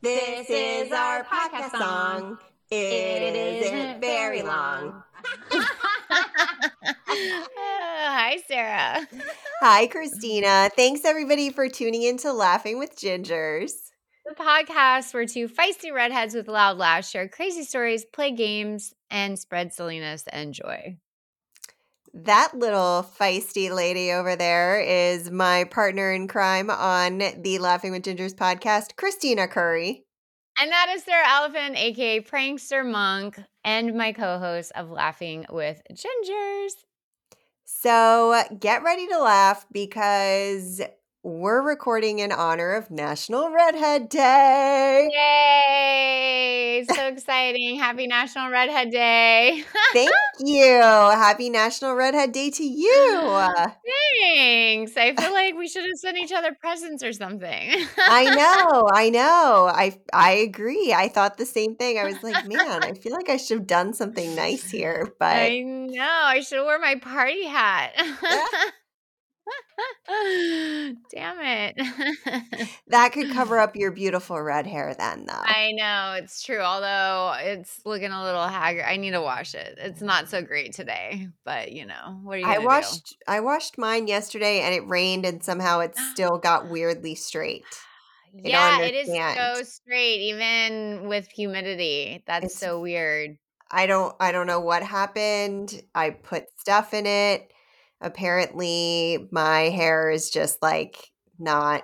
This is our podcast song. It isn't very long. Hi, Sarah. Hi, Kristina. Thanks everybody for tuning in to Laughing with Gingers. The podcast where two feisty redheads with loud laughs share crazy stories, play games, and spread silliness and joy. That little feisty lady over there is my partner in crime on the Laughing with Gingers podcast, Kristina Curry. And that is Sarah Elephant, aka Prankster Monk, and my co host of Laughing with Gingers. So get ready to laugh because we're recording in honor of National Redhead Day. Yay! So exciting. Happy National Redhead Day. Thank you. Happy National Redhead Day to you. Thanks. I feel like we should have sent each other presents or something. I know. I know. I I agree. I thought the same thing. I was like, man, I feel like I should have done something nice here, but I know. I should have worn my party hat. Damn it. that could cover up your beautiful red hair then though. I know, it's true. Although it's looking a little haggard. I need to wash it. It's not so great today, but you know, what are you I washed I washed mine yesterday and it rained and somehow it still got weirdly straight. do? I Yeah, it is so straight, even with humidity. That's It's so weird. I don't I don't know what happened. I put stuff in it. Apparently my hair is just like not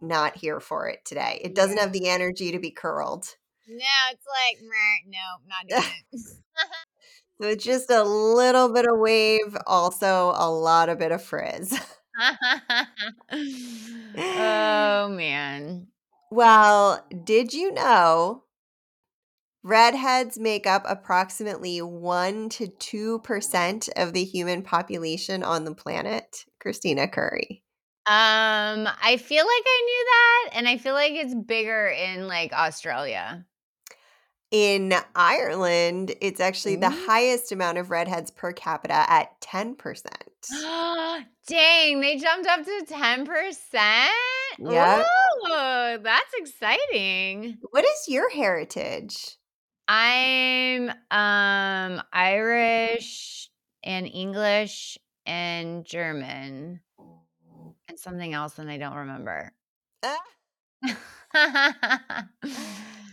not here for it today. It doesn't have the energy to be curled. No, it's like, "Meh, no, not doing it. So it's just a little bit of wave, also a lot of bit of frizz. oh man. Well, did you know redheads make up approximately 1 to 2% of the human population on the planet? Kristina Curry. Um, I feel like I knew that, and I feel like it's bigger in like Australia. In Ireland, it's actually the highest amount of redheads per capita at 10%. Dang, they jumped up to 10%? Yep. Ooh, that's exciting. What is your heritage? I'm um Irish and English and German and something else and I don't remember. Ah.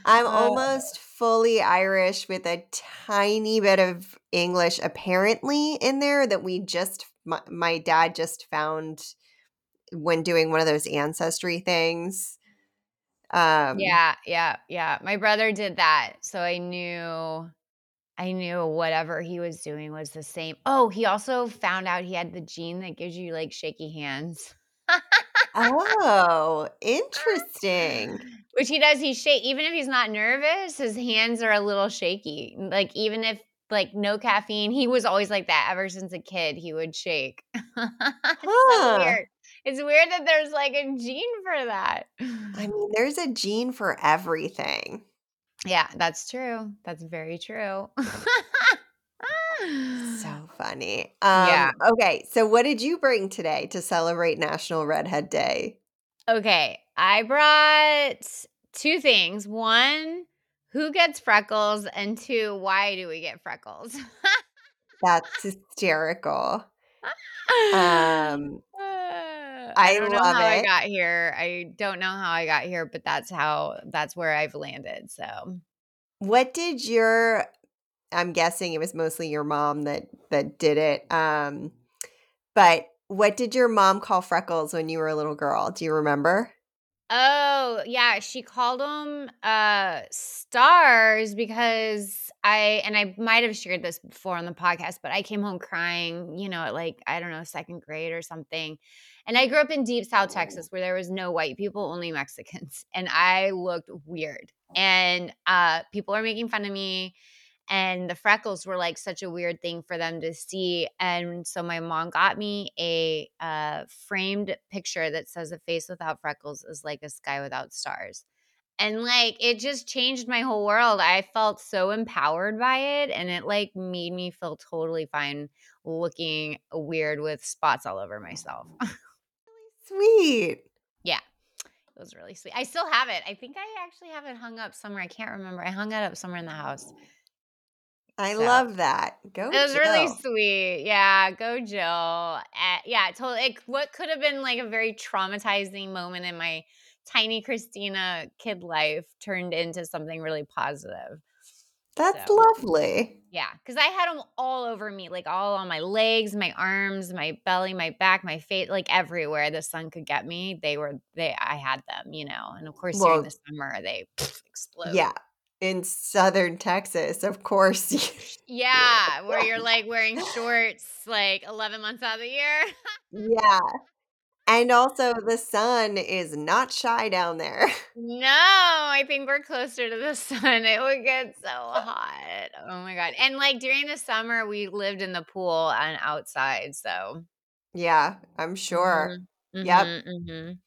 I'm Uh, almost fully Irish with a tiny bit of English apparently in there that we just my, my dad just found when doing one of those ancestry things. Um Yeah, yeah, yeah. My brother did that, so I knew I knew whatever he was doing was the same. Oh, he also found out he had the gene that gives you like shaky hands. Oh, interesting. Which he does, he shake even if he's not nervous, his hands are a little shaky. Like even if like no caffeine, he was always like that ever since a kid. He would shake. it's so weird. It's weird that there's like a gene for that. I mean, there's a gene for everything. Yeah, that's true. That's very true. So funny. Um Yeah. okay, so what did you bring today to celebrate National Redhead Day? Okay, I brought two things. One, who gets freckles? And two, why do we get freckles? That's hysterical. Um Uh, I don't know how I got here. I don't know how I got here, but that's how that's where I've landed. So What did your I'm guessing it was mostly your mom that that did it. Um but what did your mom call freckles when you were a little girl? Do you remember? Oh, yeah, she called them uh stars because I and I might have shared this before on the podcast, but I came home crying, you know, at like I don't know, second grade or something. And I grew up in deep South Texas where there was no white people, only Mexicans, and I looked weird. And uh people are making fun of me and the freckles were like such a weird thing for them to see and so my mom got me a uh, framed picture that says a face without freckles is like a sky without stars. And like it just changed my whole world. I felt so empowered by it and it like made me feel totally fine looking weird with spots all over myself Sweet. yeah It was really sweet. I still have it. I think I actually have it hung up somewhere. I can't remember. I hung it up somewhere in the house. I So love that. Go it was really sweet. Yeah, go Jill. Uh, yeah, totally. It, what could have been like a very traumatizing moment in my tiny Kristina kid life turned into something really positive. That's So lovely. yeah, because I had them all over me, like all on my legs, my arms, my belly, my back, my face, like everywhere the sun could get me. They were they. I had them, you know. And of course, during the summer, they explode. yeah. In southern Texas, of course. Yeah, where you're like wearing shorts like 11 months out of the year. yeah. And also the sun is not shy down there. No, I think we're closer to the sun. It would get so hot. Oh my god. And like during the summer we lived in the pool and outside, so Yeah, I'm sure. Mhm. Yep. Mhm. Mhm.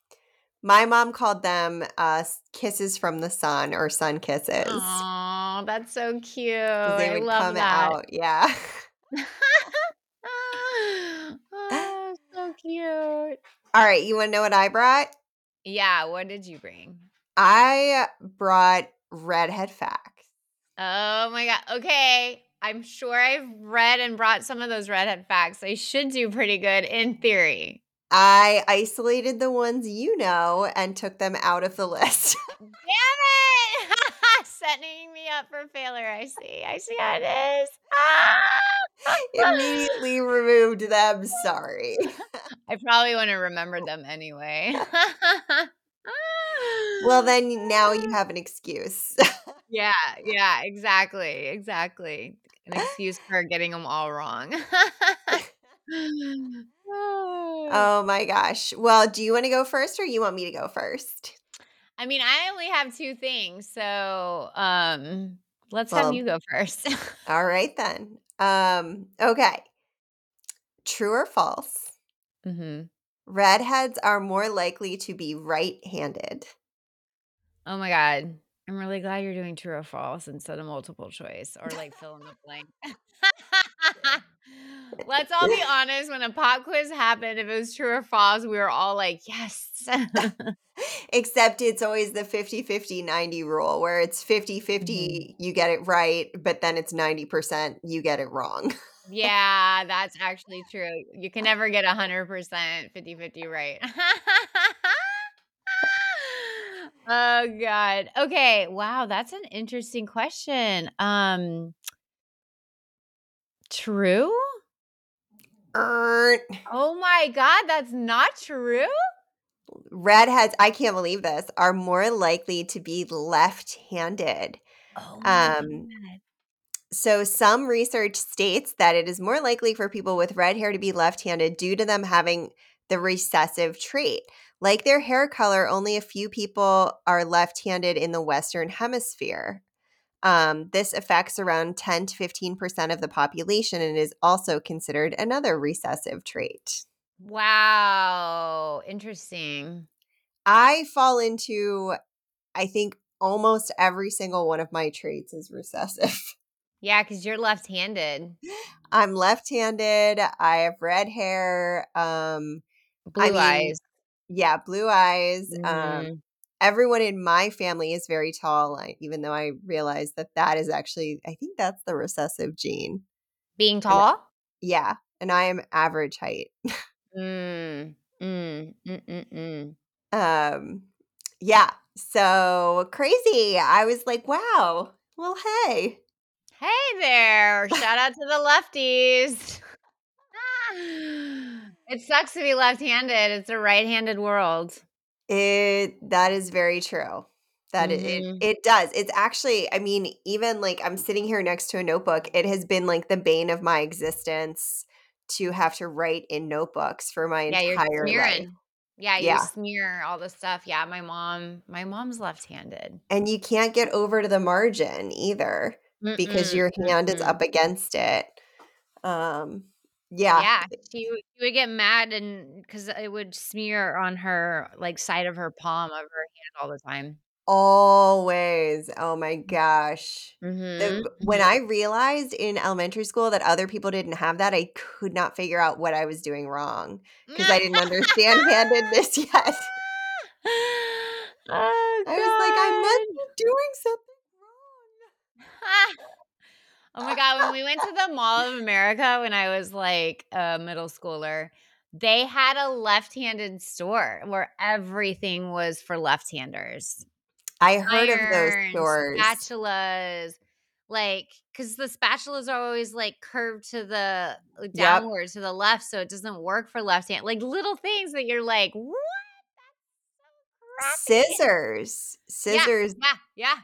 My mom called them uh, s- kisses from the sun or sun kisses Oh, that's so cute. because they I would love come that. out. Yeah. oh, so cute. All right. You want to know what I brought? Yeah, what did you bring? I brought redhead facts. Oh my god. Okay. I'm sure I've read and brought some of those redhead facts. I should do pretty good in theory. I isolated the ones you know and took them out of the list. Damn it! Setting me up for failure. I see. I see how it is. Ah! Immediately removed them. Sorry. I probably wouldn't have remembered them anyway. Well, then now you have an excuse. yeah, yeah, exactly, exactly. An excuse for getting them all wrong. Oh. oh my gosh. Well, do you want to go first or you want me to go first? I mean, I only have two things, so um, let's have you go first. all right then. Um, okay. True or false? hmm Redheads are more likely to be right handed. Oh my god, I'm really glad you're doing true or false instead of multiple choice or like fill in the blank. Let's all be honest. When a pop quiz happened, if it was true or false, we were all like, yes. Except it's always the 50 50 90 rule where it's 50 Mhm. 50, you get it right, but then it's 90%, you get it wrong. Yeah, that's actually true. You can never get 100% 50 50 right. oh, God. Okay. Wow. That's an interesting question. Um, true? Err. Oh my God. That's not true? Redheads, I can't believe this, are more likely to be left handed. Oh my Um, God. so, some research states that it is more likely for people with red hair to be left handed due to them having the recessive trait. Like their hair color, only a few people are left handed in the Western Hemisphere. Um, this affects around 10 to 15% of the population and is also considered another recessive trait. Wow. Interesting. I fall into, I think, almost every single one of my traits is recessive. Yeah, because you're left handed. I'm left-handed. I have red hair. Um, Blue I mean, eyes. yeah, blue eyes. Um, Mhm. Everyone in my family is very tall, even though I realize that that is actually, I think that's the recessive gene. Being And tall? yeah, and I am average height. Mm. Mm. Mm. Mm. mm. Um, yeah, so crazy. I was like, wow. Well, hey. Hey there. Shout out to the lefties. it sucks to be left handed. It's a right handed world. It that is very true. That it, it hmm it does. It's actually, I mean, even like I'm sitting here next to a notebook. It has been like the bane of my existence to have to write in notebooks for my Yeah, you're entire life. smearing. Yeah, you Yeah. smear all the stuff. Yeah, my mom, my mom's left handed. And you can't get over to the margin either because Mm-mm, your hand is mm-mm. up against it. Um yeah. Yeah, she would, she would get mad and because it would smear on her like side of her palm of her hand all the time. Always. Oh my gosh. Mm-hmm. When I realized in elementary school that other people didn't have that, I could not figure out what I was doing wrong because I didn't understand handedness yet. Oh, I was like, I must be doing something wrong. oh my god, when we went to the Mall of America when I was like a middle schooler, they had a left-handed store where everything was for left-handers. I heard of those stores. spatulas, like because the spatulas are always like curved to the uh, Yep. downward to the left, so it doesn't work for left hand. Like little things that you're like, what? That's so crappy. Scissors. Yeah, Scissors. yeah, yeah.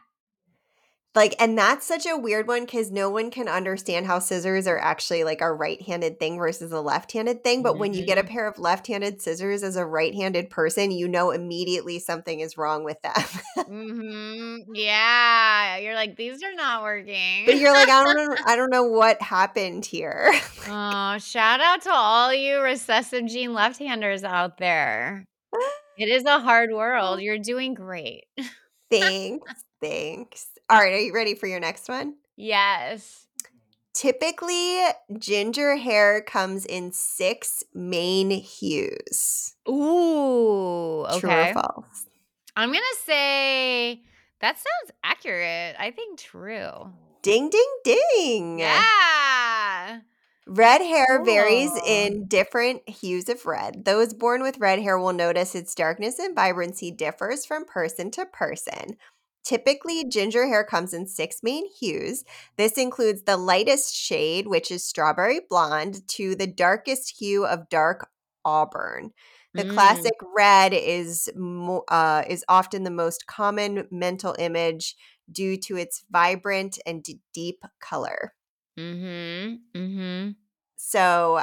Like, and that's such a weird one because no one can understand how scissors are actually like a right handed thing versus a left handed thing. But when you get a Mhm. pair of left handed scissors as a right handed person, you know immediately something is wrong with them. Mhm. Yeah, you're like these are not working. but you're like, I don't know, I don't know what happened here. oh, shout out to all you recessive gene left-handers out there. It is a hard world. You're doing great. thanks. Thanks. All right. Are you ready for your next one? yes. Typically, ginger hair comes in six main hues. Ooh. True or false? I'm gonna say that sounds accurate. I think true. Ding, ding, ding. Yeah. Red hair varies in different hues of red. Those born with red hair will notice its darkness and vibrancy differs from person to person. Typically, ginger hair comes in six main hues. This includes the lightest shade, which is strawberry blonde, to the darkest hue of dark auburn. The Mm. classic red is mo- uh, is often the most common mental image due to its vibrant and d- deep color. Mm-hmm. Mm-hmm. So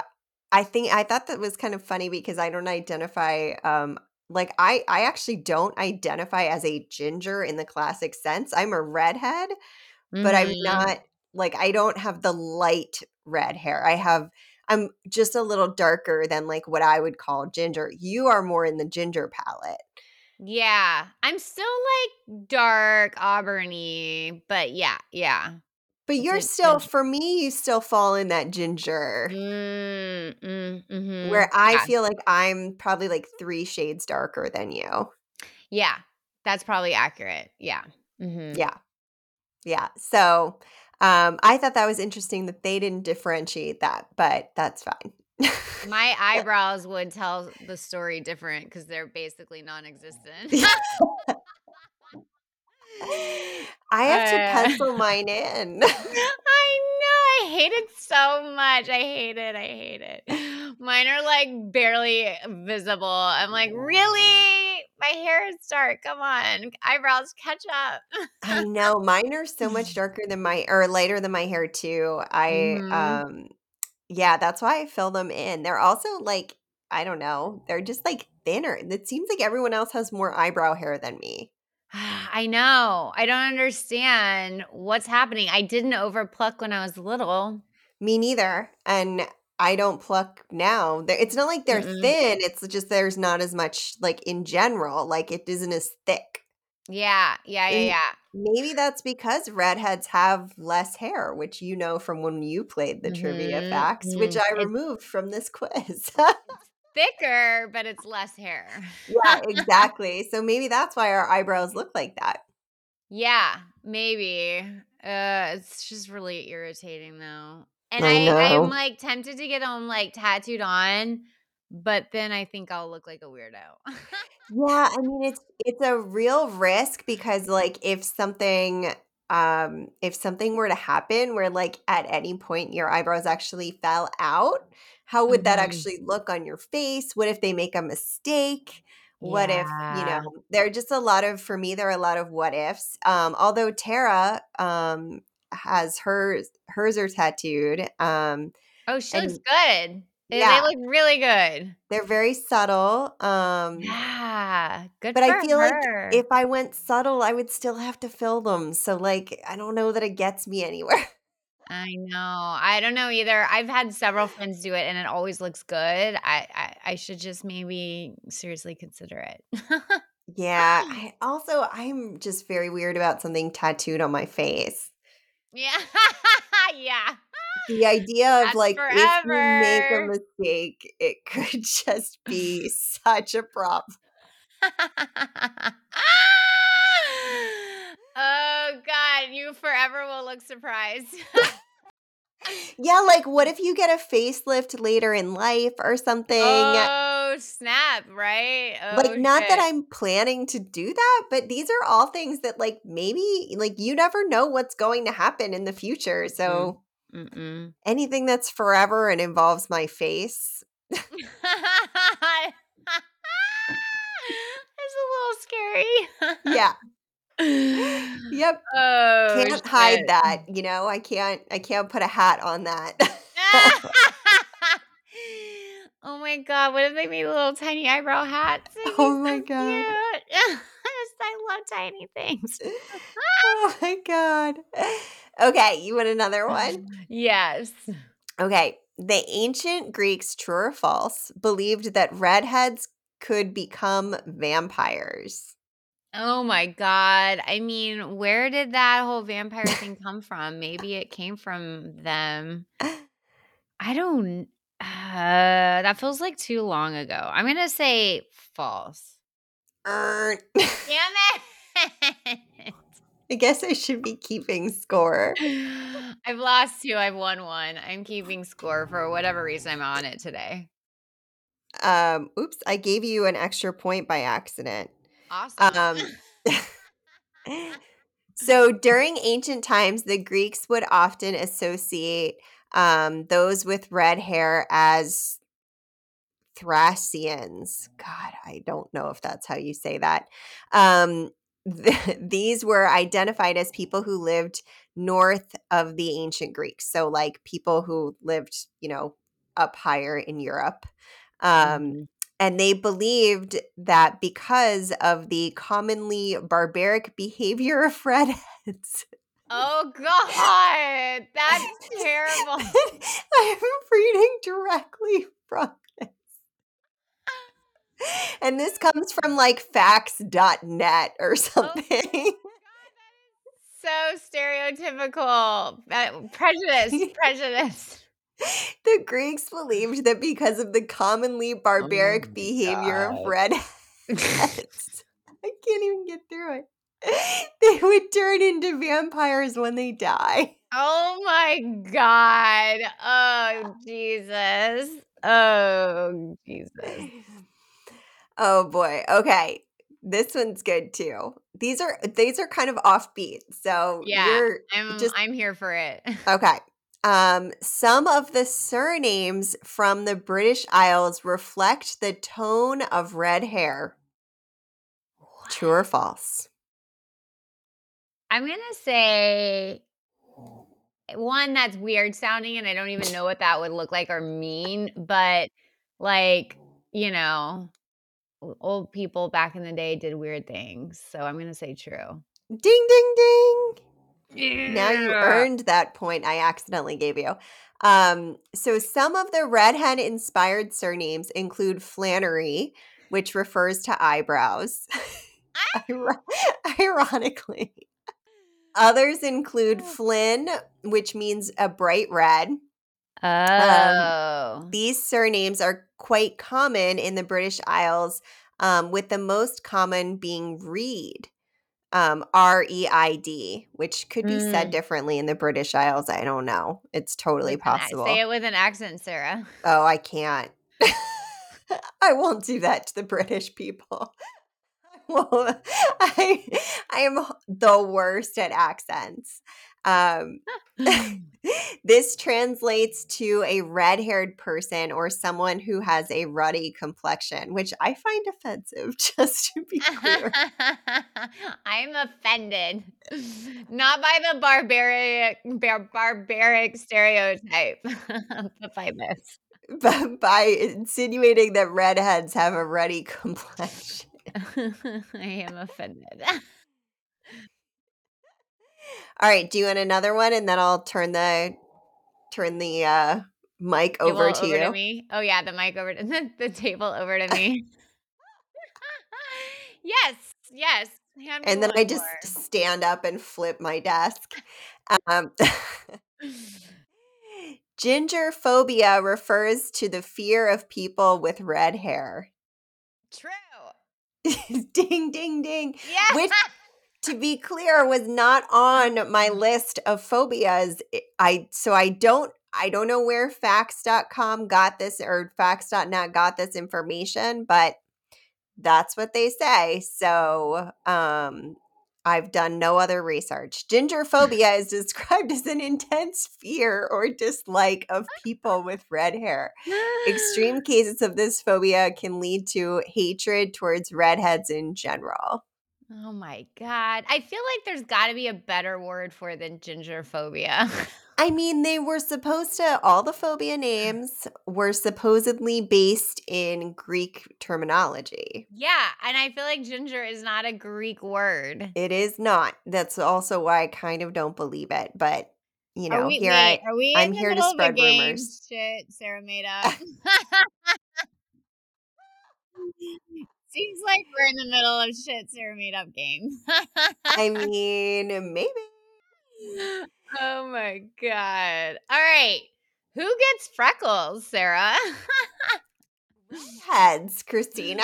I think I thought that was kind of funny because I don't identify um like I I actually don't identify as a ginger in the classic sense. I'm a redhead, but I'm Mhm. not like I don't have the light red hair. I have I'm just a little darker than like what I would call ginger. You are more in the ginger palette. Yeah. I'm still like dark auburny, but yeah, yeah. But you're still for me you still fall in that ginger Mm, mm, mhm. where I Yeah. feel like I'm probably like 3 shades darker than you. Yeah. That's probably accurate. Yeah. Mm-hmm. Yeah. Yeah. So um, I thought that was interesting that they didn't differentiate that, but that's fine. My eyebrows would tell the story different because they're basically non-existent. I have to Uh, pencil mine in. I know. I hate it so much. I hate it. I hate it. Mine are like barely visible. I'm like, really? My hair is dark. Come on. Eyebrows, catch up. I know mine are so much darker than my or lighter than my hair too. I Mhm. um yeah, that's why I fill them in. They're also like I don't know, they're just like thinner. It seems like everyone else has more eyebrow hair than me. I know. I don't understand what's happening. I didn't overpluck when I was little. Me neither. And I don't pluck now. It's not like they're Mm-mm. thin. It's just there's not as much like in general. Like it isn't as thick. Yeah. Yeah. Yeah. Yeah. maybe that's because redheads have less hair, which you know from when you played the trivia Mhm, facts, which mhm. I It's removed from this quiz. Thicker, but it's less hair. yeah, exactly. So maybe that's why our eyebrows look like that. Yeah, maybe. Uh, it's just really irritating though. And I I. I'm like tempted to get them like tattooed on, but then I think I'll look like a weirdo. Yeah, I mean it's it's a real risk because like if something um if something were to happen where like at any point your eyebrows actually fell out, how would that Mhm. actually look on your face? What if they make a mistake? What if, you know, there are just a lot of for me there are a lot of what ifs. Um although Tara um has hers hers are tattooed. Um Oh, she looks good. They, they look really good. they're very subtle. Um Yeah, good But I feel like if I went subtle, I would still have to fill them. So, like, I don't know that it gets me anywhere. I know. I don't know either. I've had several friends do it, and it always looks good. I I, I should just maybe seriously consider it. Yeah. I also, I'm just very weird about something tattooed on my face. yeah, yeah the idea of like forever. if you make a mistake, it could just be such a problem. oh God, you forever will look surprised. yeah, like what if you get a facelift later in life or something? Oh snap, right? Oh, like not shit. that I'm planning to do that, but these are all things that like maybe like you never know what's going to happen in the future. Mm. So mm. Mm-mm. anything that's forever and involves my face. it's a little scary. Yeah. Yep. Oh, Can't hide that, you know? I can't I can't put a hat on that. oh my god! What if they made little tiny eyebrow hats? Oh my so God. I love tiny things. oh my god. Okay, you want another one? Yes. Okay. The ancient Greeks, true or false, believed that redheads could become vampires. Oh my god. I mean, where did that whole vampire thing come from? Maybe it came from them. I don't uh, that feels like too long ago. I'm going to say false. Er, Damn it. I guess I should be keeping score. I've lost two. I've won one. I'm keeping score for whatever reason I'm on it today. Um, oops, I gave you an extra point by accident. Awesome. Um, so during ancient times, the Greeks would often associate um, those with red hair as Thracians. God, I don't know if that's how you say that. Um, th- these were identified as people who lived north of the ancient Greeks. So, like people who lived, you know, up higher in Europe. Um, Mhm. and they believed that because of the commonly barbaric behavior of redheads. Oh god, that's terrible. I'm reading directly from. And this comes from like facts.net or something. So stereotypical. Uh, prejudice, prejudice. the Greeks believed that because of the commonly barbaric my behavior God. of redheads, I can't even get through it. They would turn into vampires when they die. Oh my god. Oh Jesus. Oh Jesus. Oh boy. Okay. This one's good too. These are these are kind of offbeat. So Yeah, you're I'm just I'm here for it. okay. Um, some of the surnames from the British Isles reflect the tone of red hair. True or false? I'm gonna say one that's weird sounding, and I don't even know what that would look like or mean, but like, you know, old people back in the day did weird things. So I'm gonna say true. Ding ding ding. Now you earned that point I accidentally gave you. Um, so some of the redhead inspired surnames include Flannery, which refers to eyebrows. Ironically. Others include Flynn, which means a bright red. Oh. These surnames are quite common in the British Isles, um, with the most common being Reed, um, R E I D, which could be said Mm. differently in the British Isles. I don't know. It's totally With an ac- possible. Say it with an accent, Sarah. Oh, I can't. I won't do that to the British people. I. I, I am the worst at accents. Um, this translates to a red haired person or someone who has a ruddy complexion, which I find offensive, just to be clear. I'm offended. Not by the barbaric bar- barbaric stereotype, but by this. but by insinuating that redheads have a ruddy complexion. I am offended. All right, do you want another one and then I'll turn the turn the uh mic over to you. me. Oh yeah, the mic over to the, the table over to me. yes, yes. Hand And then I just more. stand up and flip my desk. Um, ginger phobia refers to the fear of people with red hair. True. ding, ding, ding. Yeah. Which- to be clear, was not on my list of phobias. I so I don't I don't know where facts.com got this or facts.net got this information, but that's what they say. So, um I've done no other research. Ginger phobia is described as an intense fear or dislike of people with red hair. Extreme cases of this phobia can lead to hatred towards redheads in general. Oh my god. I feel like there's got to be a better word for it than ginger phobia. I mean, they were supposed to, all the phobia names were supposedly based in Greek terminology. yeah, and I feel like ginger is not a Greek word. It is not. That's also why I kind of don't believe it. But, you know, are we, here wait, I. are we I'm in the here to middle of a spread game? rumors. Shit, Sarah made up. Seems like we're in the middle of shit Sarah made up game. I mean, maybe. oh my god. All right. Who gets freckles, Sarah? Heads, Kristina.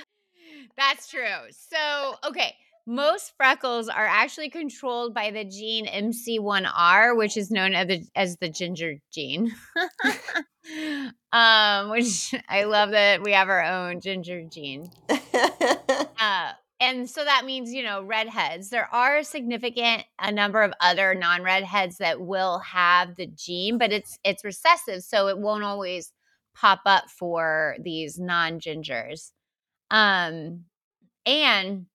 That's true. So, okay, most freckles are actually controlled by the gene MC1R, which is known as the, as the ginger gene. um, which I love that we have our own ginger gene. Uh, and so that means, you know, redheads. There are a significant a number of other non-redheads that will have the gene, but it's it's recessive, so it won't always pop up for these non-gingers. Um, and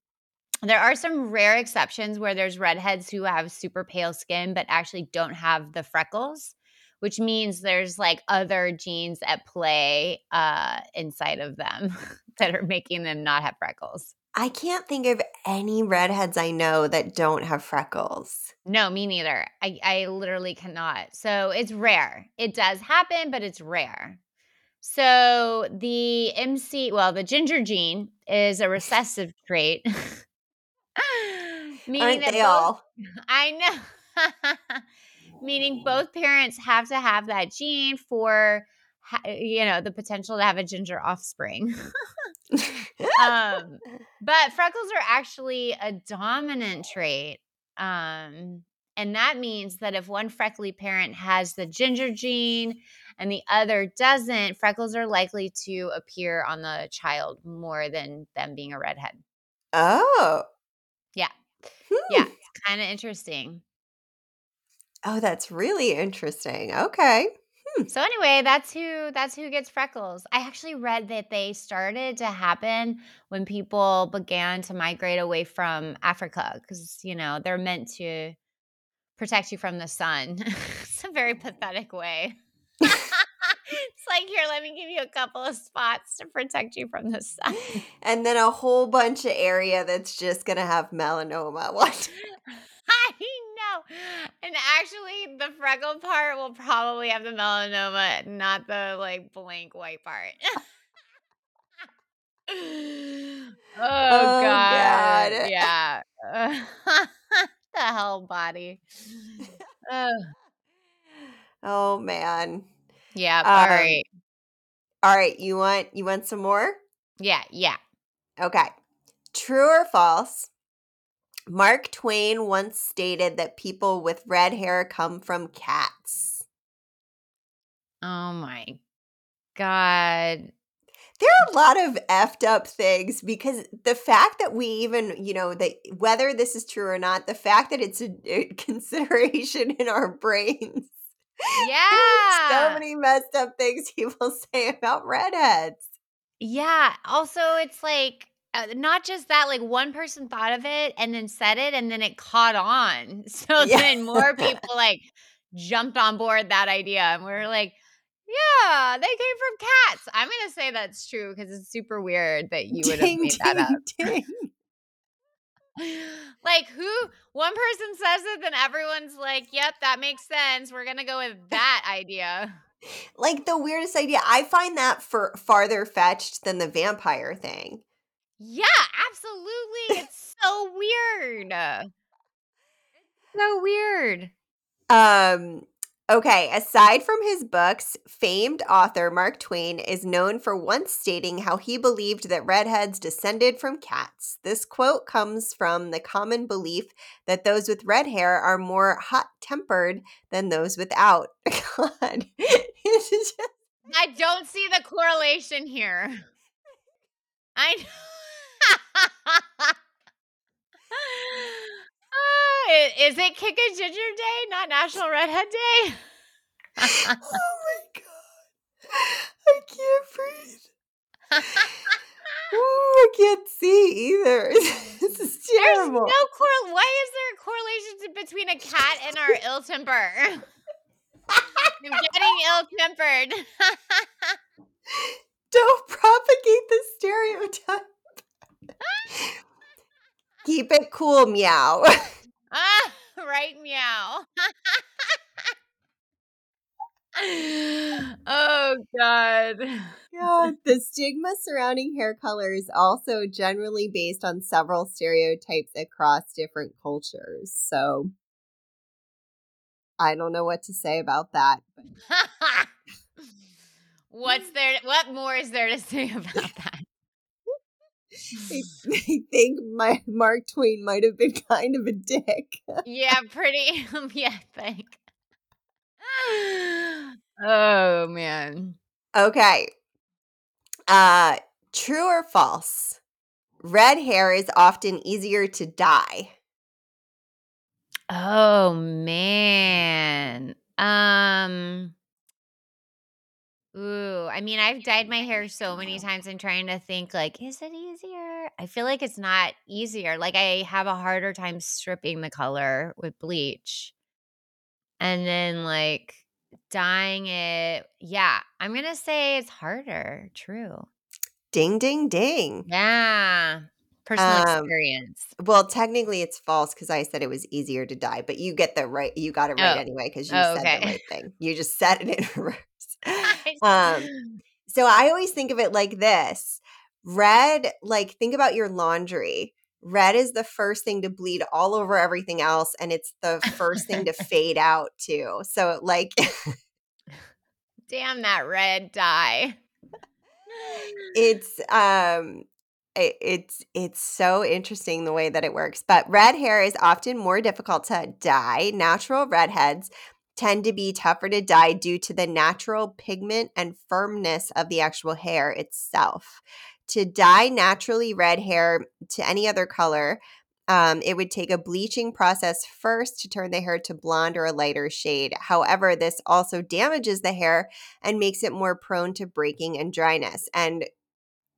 there are some rare exceptions where there's redheads who have super pale skin but actually don't have the freckles, which means there's like other genes at play uh, inside of them that are making them not have freckles. I can't think of any redheads I know that don't have freckles. No, me neither. I, I literally cannot. So it's rare. It does happen, but it's rare. So the MC, well, the ginger gene is a recessive trait. Meaning Aren't they both- all? I know. Meaning both parents have to have that gene for, you know, the potential to have a ginger offspring. um, but freckles are actually a dominant trait. Um, and that means that if one freckly parent has the ginger gene and the other doesn't, freckles are likely to appear on the child more than them being a redhead. oh. Yeah. Hmm. Yeah. It's kind of interesting. Oh, that's really interesting. Okay. So anyway, that's who that's who gets freckles. I actually read that they started to happen when people began to migrate away from Africa cuz you know, they're meant to protect you from the sun. it's a very pathetic way. it's like here, let me give you a couple of spots to protect you from the sun. And then a whole bunch of area that's just going to have melanoma. What? I know. And actually, the freckle part will probably have the melanoma, not the like blank white part. Oh, oh, God. God. Yeah. the hell body. Ugh. Oh man. Yeah. all Um, right. All right, you want you want some more? Yeah. Yeah. Okay. True or false? Mark Twain once stated that people with red hair come from cats. Oh, my God. There are a lot of effed up things because the fact that we even, you know, that whether this is true or not, the fact that it's a, a consideration in our brains. Yeah. so many messed up things people say about redheads. Yeah. Also, it's like uh, not just that, like one person thought of it and then said it and then it caught on. So Yeah. then more people like jumped on board that idea and we are like, yeah, they came from cats. I'm going to say that's true because it's super weird that you would have Ding, made that up. ding, ding. like who one person says it then everyone's like yep that makes sense we're gonna go with that idea Like the weirdest idea. I find that for farther fetched than the vampire thing. yeah absolutely it's so weird so weird Um Okay, aside from his books, famed author Mark Twain is known for once stating how he believed that redheads descended from cats. This quote comes from the common belief that those with red hair are more hot tempered than those without. God. Just- I don't see the correlation here. I ah, Ah, i- Is it Kick a Ginger Day, not National Redhead Day? oh my God. I can't breathe. Ooh, I can't see either. this is There's terrible. no correl. Why is there a correlation between a cat and our ill temper? I'm getting ill tempered. Don't propagate the stereotype. Keep it cool, meow. Ah, right, meow. oh God. Yeah, the stigma surrounding hair color is also generally based on several stereotypes across different cultures. So I don't know what to say about that. What's there? What more is there to say about that? I, I think my Mark Twain might have been kind of a dick. yeah, pretty. yeah, thank. oh man. Okay. Uh true or false? Red hair is often easier to dye. Oh man. Um Ooh, I mean, I've dyed my hair so many times and trying to think like, is it easier? I feel like it's not easier. Like I have a harder time stripping the color with bleach. And then like dyeing it. Yeah, I'm going to say it's harder. True. Ding ding ding. Yeah. Personal Um, experience. Well, technically it's false because I said it was easier to dye, but you get the right you got it right Oh. anyway because you Oh, said okay. the right thing. You just said it in um So I always think of it like this. Red, like think about your laundry. Red is the first thing to bleed all over everything else and it's the first thing to fade out too. So like Damn that red dye. it's um it's it's so interesting the way that it works. But red hair is often more difficult to dye. Natural redheads tend to be tougher to dye due to the natural pigment and firmness of the actual hair itself. To dye naturally red hair to any other color, um, it would take a bleaching process first to turn the hair to blonde or a lighter shade. However, this also damages the hair and makes it more prone to breaking and dryness. And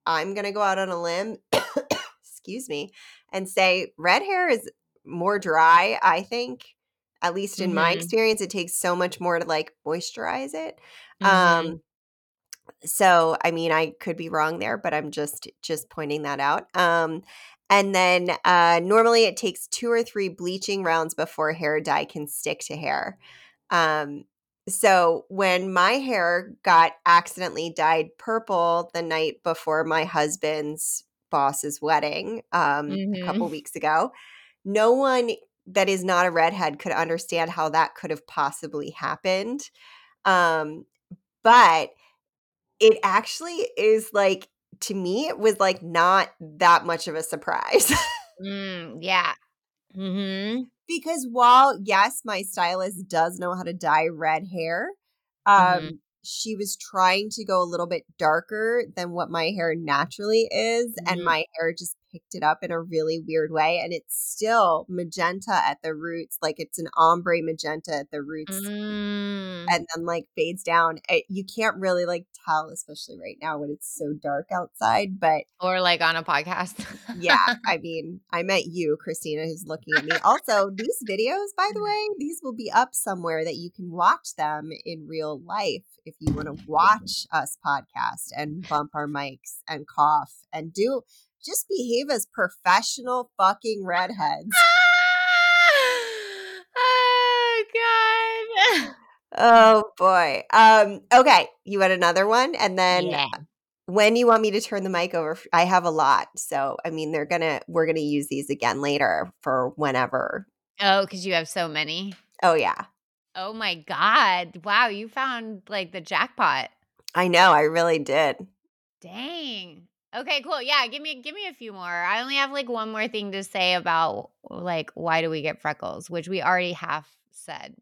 I'm going to go out on a limb, excuse me, and say red hair is more dry, I think. At least in my Mhm. experience, it takes so much more to like moisturize it. Mhm. Um so I mean I could be wrong there, but I'm just just pointing that out. Um and then uh normally it takes two or three bleaching rounds before hair dye can stick to hair. Um so when my hair got accidentally dyed purple the night before my husband's boss's wedding um a couple weeks ago, no one that is not a redhead could understand how that could have possibly happened. Um but it actually is like to me it was like not that much of a surprise Mm, yeah. Mhm. because while yes my stylist does know how to dye red hair um Mhm. she was trying to go a little bit darker than what my hair naturally is and Mhm. my hair just picked it up in a really weird way and it's still magenta at the roots like it's an ombre magenta at the roots Mm. and then like fades down. It, you can't really like tell, especially right now when it's so dark outside. But Or like on a podcast. yeah, I mean, I met you, Kristina, who's looking at me. Also, these videos, by the way, these will be up somewhere that you can watch them in real life if you want to watch us podcast and bump our mics and cough and do just behave as professional fucking redheads. oh god. Oh boy. Um okay, you had another one and then yeah. when you want me to turn the mic over I have a lot so i mean they're gonna we're gonna use these again later for whenever Oh, because you have so many. oh yeah Oh my god. Wow, you found like the jackpot. I know, I really did. Dang. Okay, cool. Yeah, give me give me a few more. I only have like one more thing to say about like why do we get freckles, which we already have said.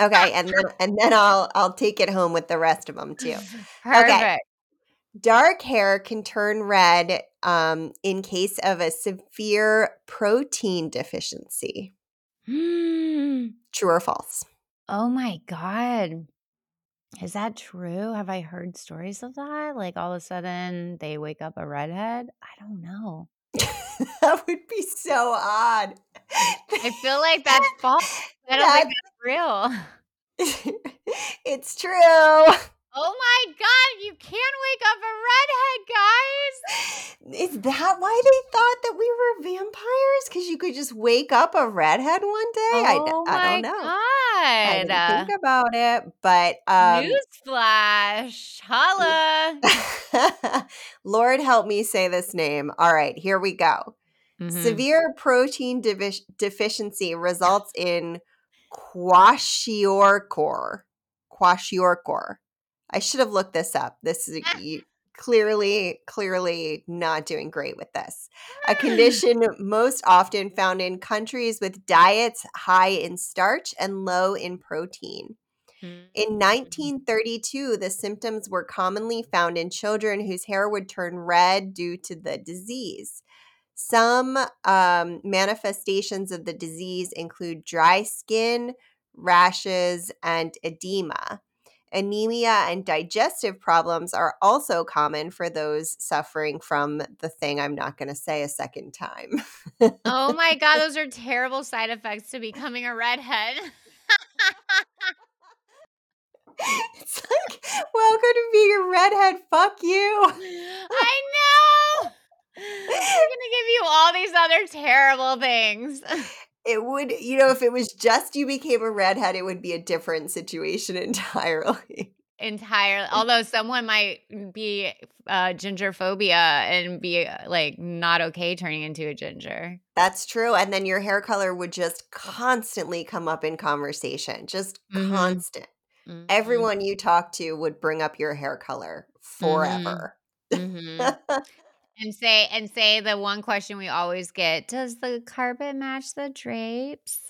Okay, and then and then I'll I'll take it home with the rest of them too. Perfect. Dark hair can turn red um, in case of a severe protein deficiency. True or false? Oh my god. Is that true? Have I heard stories of that? Like all of a sudden they wake up a redhead? I don't know. that would be so odd. I feel like that's false. I don't think that's real. it's true. Oh my god, you can't wake up a redhead, guys. Is that why they thought that we were vampires? Because you could just wake up a redhead one day? Oh I, I don't know. god. I didn't think about it, but um, Newsflash. Holla. Lord help me say this name. All right, here we go. Mhm. Severe protein deficiency results in kwashiorkor. Kwashiorkor. I should have looked this up. This is clearly, clearly not doing great with this. A mm. condition most often found in countries with diets high in starch and low in protein. Mm, in mm. 1932, the symptoms were commonly found in children whose hair would turn red due to the disease. Some um, manifestations of the disease include dry skin, rashes, and edema. Anemia and digestive problems are also common for those suffering from the thing I'm not going to say a second time. Oh my god, those are terrible side effects to becoming a redhead. it's like, welcome to being a redhead. Fuck you. I know. They're gonna give you all these other terrible things. It would, you know, if it was just you became a redhead, it would be a different situation entirely. Entirely. Although someone might be uh, ginger phobia and be uh, like not okay turning into a ginger. That's true. And then your hair color would just constantly come up in conversation, just Mhm. constant. Mhm. Everyone you talk to would bring up your hair color forever. Mhm. and say and say the one question we always get: Does the carpet match the drapes?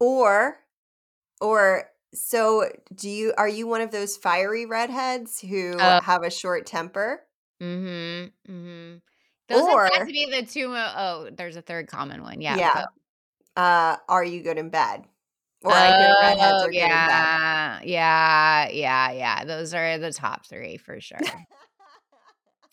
or, or, so do you, are you one of those fiery redheads who Oh. have a short temper? Mm-hmm. Mm-hmm. Those have Or- to be the two. mo- Oh, there's a third common one. Yeah. Yeah. Uh, are you good in bed? Or I hear redheads Oh, are good in bed. yeah, yeah, yeah, yeah. Those are the top three for sure.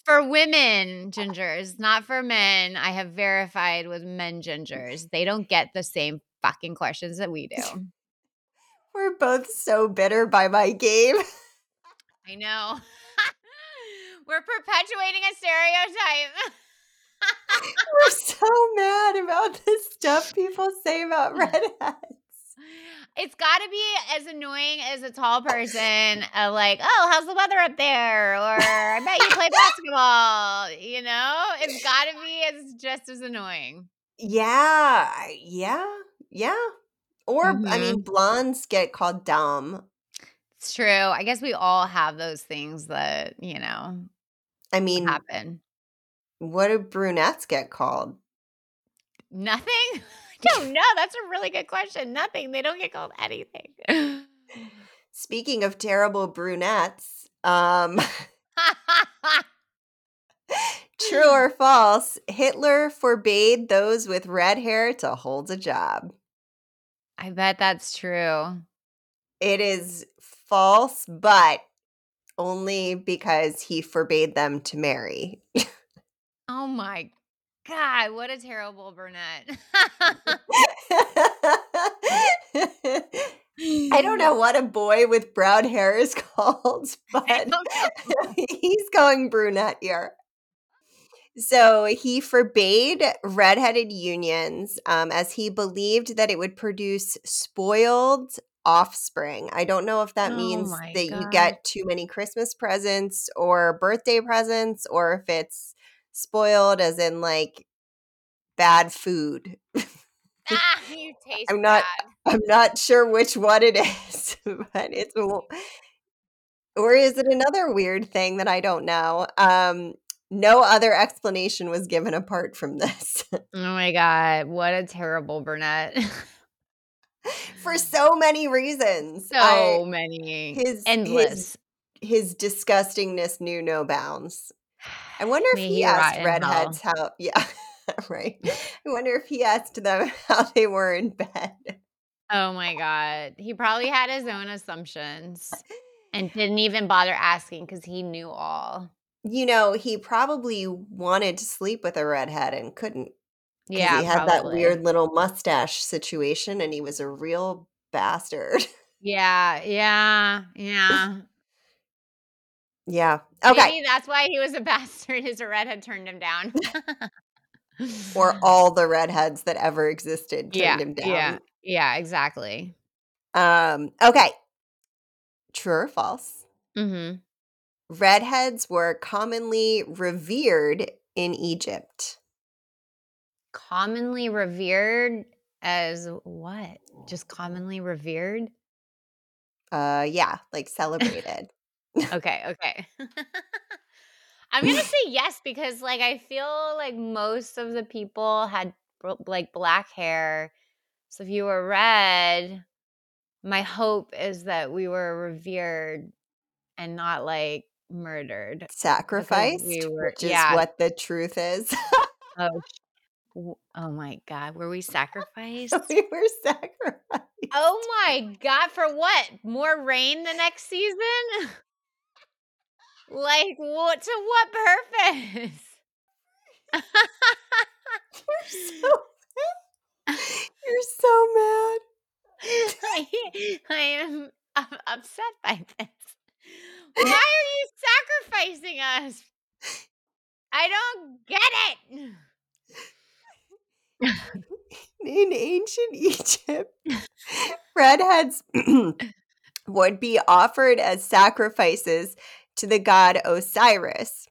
For women gingers, not for men. I have verified with men gingers. They don't get the same fucking questions that we do. We're both so bitter by my game. I know. We're perpetuating a stereotype. We're so mad about the stuff people say about redheads. It's got to be as annoying as a tall person, uh, like, oh, how's the weather up there? Or I bet you play basketball. You know, it's got to be as just as annoying. Yeah, yeah, yeah. Or I Mm-hmm. mean, blondes get called dumb. It's true. I guess we all have those things that, you know, I mean, happen. what do brunettes get called? Nothing? Don't know. That's a really good question. Nothing. They don't get called anything. Speaking of terrible brunettes, um, true or false, Hitler forbade those with red hair to hold a job. I bet that's true. It is false, but only because he forbade them to marry. Oh my God. What a terrible brunette. I don't know what a boy with brown hair is called, but he's going brunette here. So he forbade redheaded unions um, as he believed that it would produce spoiled offspring. I don't know if that Oh means that you get too many Christmas presents or birthday presents, or if it's spoiled as in like bad food. ah, you taste I'm not- bad. I'm not sure which one it is. but it's or is it another weird thing that I don't know? Um, no other explanation was given apart from this. oh my god, what a terrible Burnett. For so many reasons. So I, many. His endless. His, his disgustingness knew no bounds. I wonder if he asked redheads how yeah, right. I wonder if he asked them how they were in bed. Oh my god. He probably had his own assumptions and didn't even bother asking because he knew all. You know, he probably wanted to sleep with a redhead and couldn't. Yeah, he had probably. that weird little mustache situation, and he was a real bastard. Yeah, yeah, yeah. Yeah. Okay. Maybe that's why he was a bastard. His redhead turned him down. or all the redheads that ever existed turned yeah, him down. Yeah, yeah, exactly. Um. Okay. True or false? Mm-hmm. Redheads were commonly revered in Egypt. Commonly revered as what? Just commonly revered? Uh yeah, like celebrated. Okay, okay. I'm going to say yes because like I feel like most of the people had like black hair. So if you were red, my hope is that we were revered and not like murdered. Sacrificed, we were, which is yeah. what the truth is. oh, oh my God. Were we sacrificed? we were sacrificed. Oh my God. For what? More rain the next season? Like, what? To what purpose? You're so mad. You're so mad. I, I am upset by this. Why are you sacrificing us? I don't get it. In ancient Egypt, redheads would be offered as sacrifices to the god Osiris.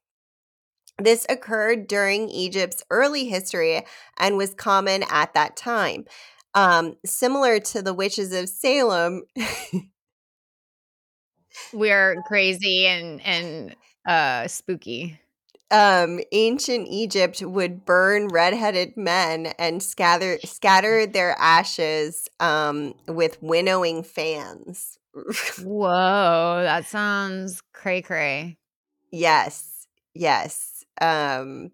This occurred during Egypt's early history and was common at that time. Um, similar to the witches of Salem, we're crazy and and uh spooky. Um, ancient Egypt would burn redheaded men and scatter scatter their ashes um with winnowing fans. Whoa, that sounds cray cray. Yes, yes. Um,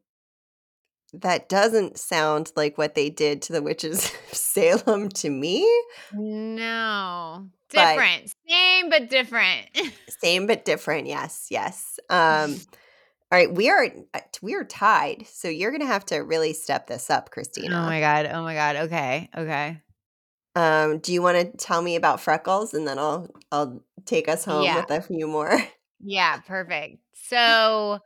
that doesn't sound like what they did to the witches of Salem to me. No. Different. But same but different. same but different. Yes, yes. Um all right, we are uh, we are tied. So you're going to have to really step this up, Kristina. Oh my god. Oh my god. Okay. Okay. Um do you want to tell me about freckles and then I'll I'll take us home yeah. with a few more. Yeah, perfect. So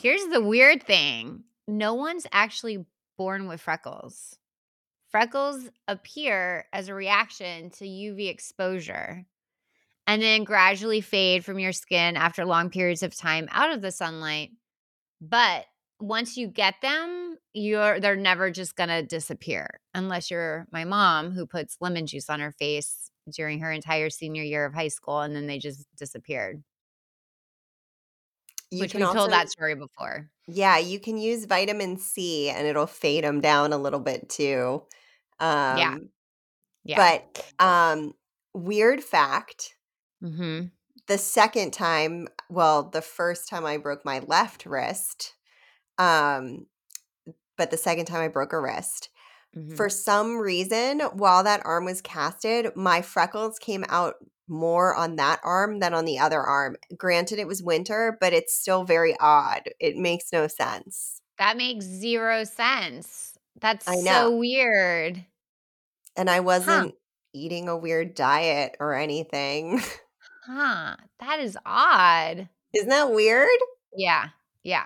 here's the weird thing no one's actually born with freckles. Freckles appear as a reaction to UV exposure and then gradually fade from your skin after long periods of time out of the sunlight. But once you get them, you're they're never just going to disappear unless you're my mom who puts lemon juice on her face during her entire senior year of high school and then they just disappeared. You Which we also, told that story before. Yeah, you can use vitamin C and it'll fade them down a little bit too. Um, yeah. Yeah. But um, weird fact. Mm-hmm. The second time, well, the first time I broke my left wrist, um, but the second time I broke a wrist. Mm-hmm. For some reason, while that arm was casted, my freckles came out more on that arm than on the other arm. Granted, it was winter, but it's still very odd. It makes no sense. That makes zero sense. That's so weird. And I wasn't huh. eating a weird diet or anything. Huh. That is odd. Isn't that weird? Yeah. Yeah.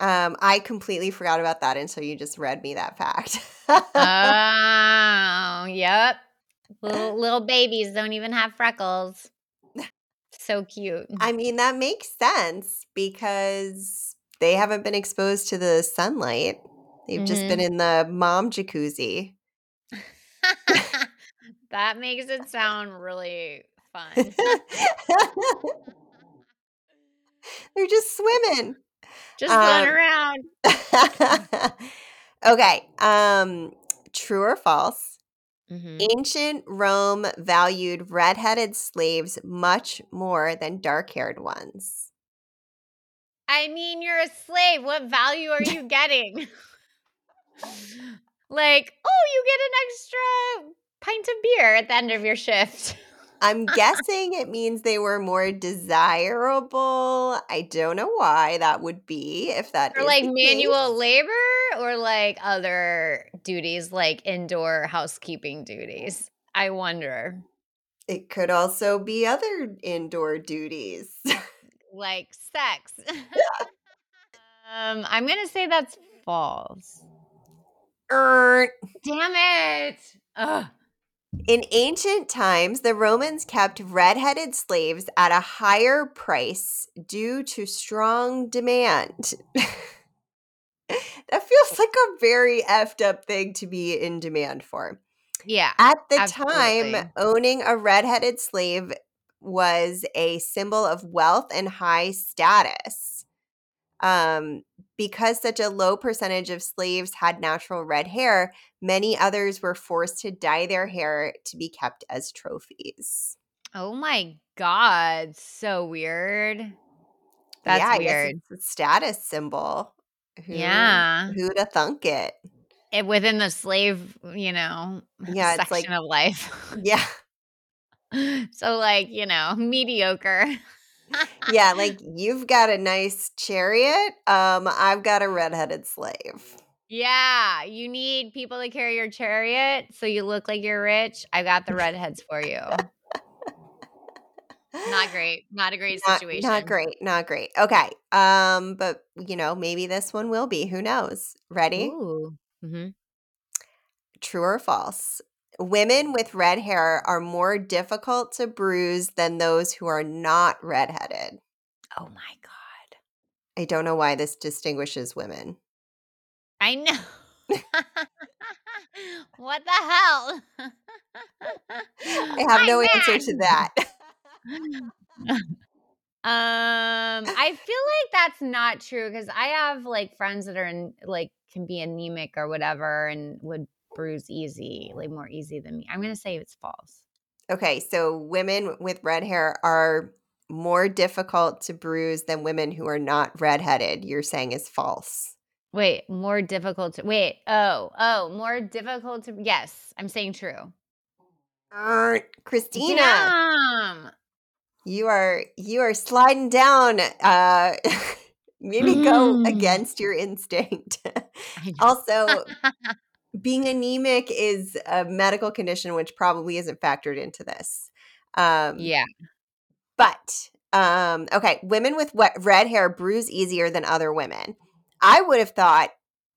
Um, I completely forgot about that until you just read me that fact. oh, yep. Little, little babies don't even have freckles. So cute. I mean, that makes sense because they haven't been exposed to the sunlight. They've mm-hmm. just been mm-hmm. in the mom jacuzzi. that That makes it sound really fun. They're just swimming. Just going Um, around. okay. Um, true or false? Mhm. Ancient Rome valued redheaded slaves much more than dark haired ones. I mean, you're a slave. What value are you getting? like, oh, you get an extra pint of beer at the end of your shift. I'm guessing it means they were more desirable. I don't know why that would be if that or is like manual case. labor or like other duties like indoor housekeeping duties. I wonder. It could also be other indoor duties. Like sex. um, I'm gonna say that's false. Er, Damn it. Ugh. In ancient times, the Romans kept redheaded slaves at a higher price due to strong demand. that feels like a very effed up thing to be in demand for. Yeah. At the Absolutely. time, owning a redheaded slave was a symbol of wealth and high status. Um, because such a low percentage of slaves had natural red hair, many others were forced to dye their hair to be kept as trophies. Oh my god, so weird. That's yeah, weird. it's a status symbol. Who, Yeah. Who'd have thunk it? It, within the slave, you know, Yeah, it's like- of life. Yeah. so like, you know, mediocre. Yeah, like you've got a nice chariot. Um, I've got a redheaded slave. Yeah, you need people to carry your chariot so you look like you're rich. I got the redheads for you. Not great. Not a great Not, situation. not great. Not great. Okay. Um, but you know, maybe this one will be. Who knows? Ready? Ooh. hmm True or false? Women with red hair are more difficult to bruise than those who are not redheaded. Oh my god. I don't know why this distinguishes women. I know. what the hell? I have no answer to that. Um, I feel like that's not true because I have like friends that are in like can be anemic or whatever and would bruise easy, like more easy than me. I'm gonna say it's false. okay, so women with red hair are more difficult to bruise than women who are not redheaded. You're saying is false. Wait, more difficult to wait. Oh, oh, more difficult to yes, I'm saying true. Er, Kristina, Damn. you are you are sliding down. Uh, maybe go Mm. against your instinct. Also, being anemic is a medical condition which probably isn't factored into this. Um, yeah. But um, okay, women with wet, red hair bruise easier than other women. I would have thought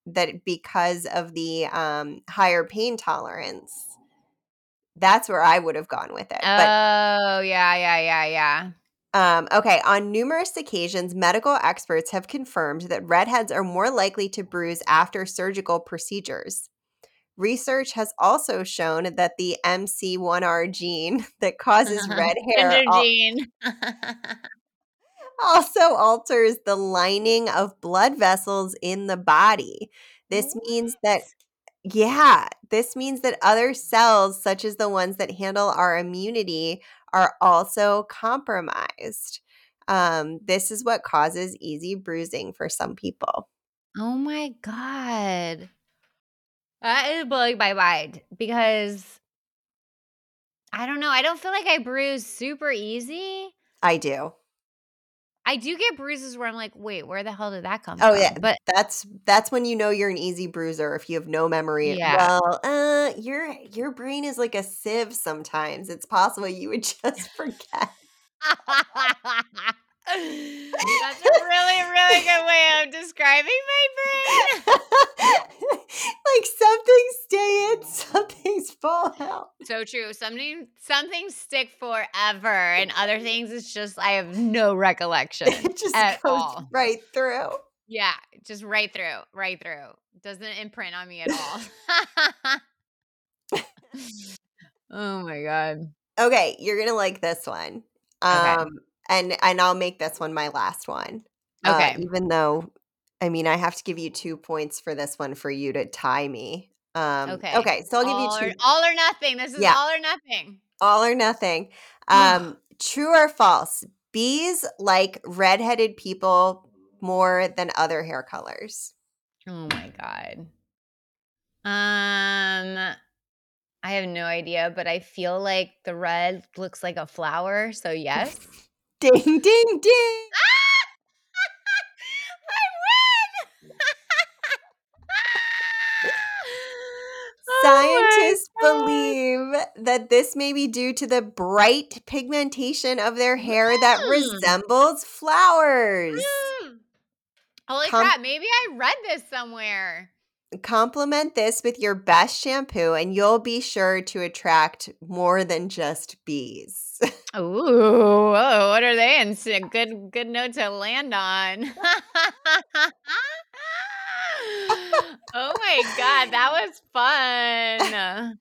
that because of the um, higher pain tolerance, that's where I would have gone with it. But Oh, yeah, yeah, yeah, yeah. um, okay, on numerous occasions, medical experts have confirmed that redheads are more likely to bruise after surgical procedures. Research has also shown that the MC1R gene that causes red hair al- gene. also alters the lining of blood vessels in the body. This means that, yeah, this means that other cells, such as the ones that handle our immunity, are also compromised. Um, this is what causes easy bruising for some people. Oh my god. That is blowing my mind because I don't know. I don't feel like I bruise super easy. I do. I do get bruises where I'm like, wait, where the hell did that come from? Oh from? yeah, But that's that's when you know you're an easy bruiser if you have no memory. Yeah. Well, uh, your your brain is like a sieve. Sometimes it's possible you would just forget. that's a really, really good way of describing my brain. like something stay in, something's fall out. So true. Something some things stick forever, and other things it's just I have no recollection. It just goes all. right through. Yeah, just right through, right through. Doesn't imprint on me at all. Oh my god. Okay, you're gonna like this one. Okay. Um, And and I'll make this one my last one. Uh, Okay. even though, I mean, I have to give you 2 points for this one for you to tie me. Um, Okay. okay, so I'll give All you or 2 all or nothing. This is Yeah. all or nothing. all or nothing. Um, true or false? Bees like redheaded people more than other hair colors. Oh my god. Um I have no idea, but I feel like the red looks like a flower, so yes. Ding ding ding. I win! Oh Scientists believe that this may be due to the bright pigmentation of their hair that Mm. resembles flowers. Mm. Holy Com- crap, maybe I read this somewhere. Complement this with your best shampoo, and you'll be sure to attract more than just bees. Ooh, oh, what are they? And good good note to land on. oh my god, that was fun.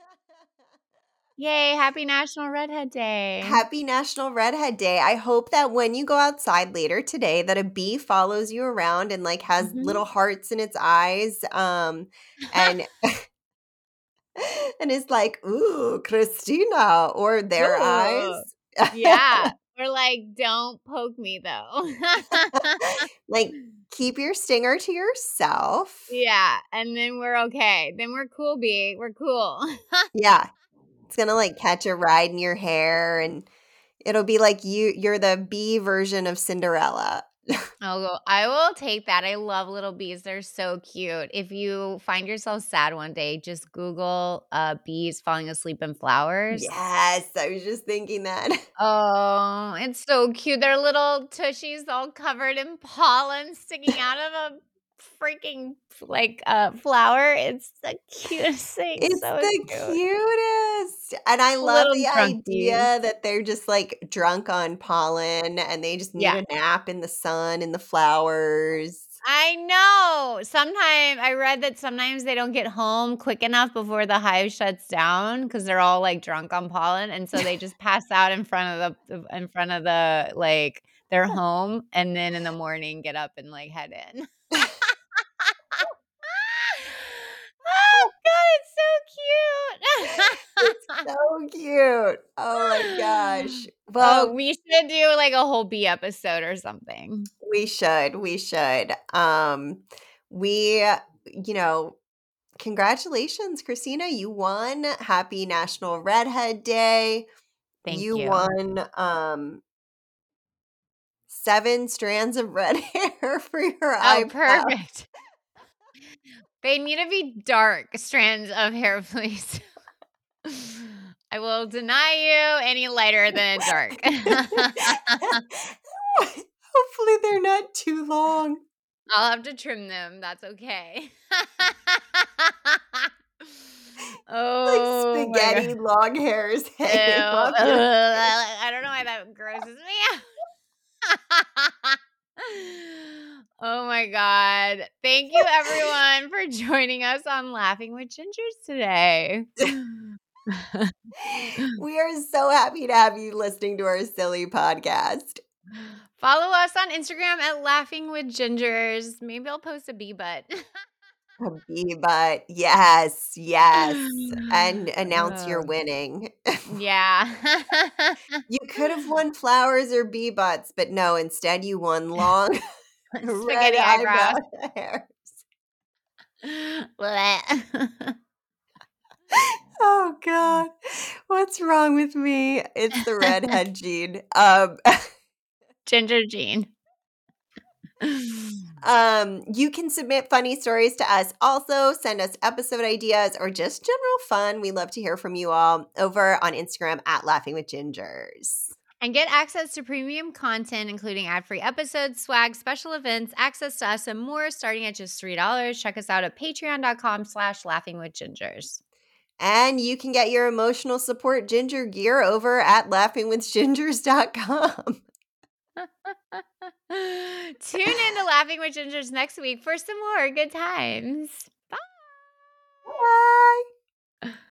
Yay, happy National Redhead Day. Happy National Redhead Day. I hope that when you go outside later today that a bee follows you around and like has Mhm. little hearts in its eyes um and and is like, "Ooh, Kristina," or their Ooh. eyes. Yeah. Or like, don't poke me though. Like keep your stinger to yourself. yeah, and then we're okay. Then we're cool, bee. We're cool. Yeah. It's going to like catch a ride in your hair and it'll be like you you're the bee version of Cinderella. I'll. I will take that. I love little bees. They're so cute. If you find yourself sad one day, just Google uh, bees falling asleep in flowers. Yes, I was just thinking that. Oh, it's so cute. They're little tushies all covered in pollen sticking out of a freaking like uh flower. It's the cutest thing. It's so the cute. cutest. And I love the drunk idea that they're just like drunk on pollen and they just need Yeah. a nap in the sun in the flowers. I know. Sometimes I read that sometimes they don't get home quick enough before the hive shuts down because they're all like drunk on pollen, and so they just pass out in front of the in front of the like their home, and then in the morning get up and like head in. oh God, it's so cute. So cute. Oh my gosh. oh, Well, we should do like a whole B episode or something. we should. We should. Um we you know, congratulations Kristina, you won. Happy National Redhead Day. Thank you you. won um seven strands of red hair for your Oh, eyebrow. perfect. They need to be dark strands of hair, please. I will deny you any lighter than dark. Hopefully they're not too long. I'll have to trim them. That's okay. oh, like spaghetti long hairs hanging I don't know why that grosses me out. oh my God. Thank you, everyone, for joining us on Laughing with Gingers today. we are so happy to have you listening to our silly podcast. Follow us on Instagram at Laughing with Gingers. Maybe I'll post a bee butt. A bee butt. Yes, yes. And announce you're Oh. winning. yeah. you could have won flowers or bee butts, but no, instead you won long Spaghetti eyebrows. hair. Oh God, what's wrong with me? It's the redhead gene. Um, Ginger gene. um, you can submit funny stories to us. Also, send us episode ideas or just general fun. We love to hear from you all over on Instagram at Laughing with Gingers. And get access to premium content, including ad free episodes, swag, special events, access to us, and more starting at just $3. Check us out at patreon.com slash laughing with gingers. And you can get your emotional support ginger gear over at laughingwithgingers.com. Tune in to Laughing with Gingers next week for some more good times. Bye. Bye.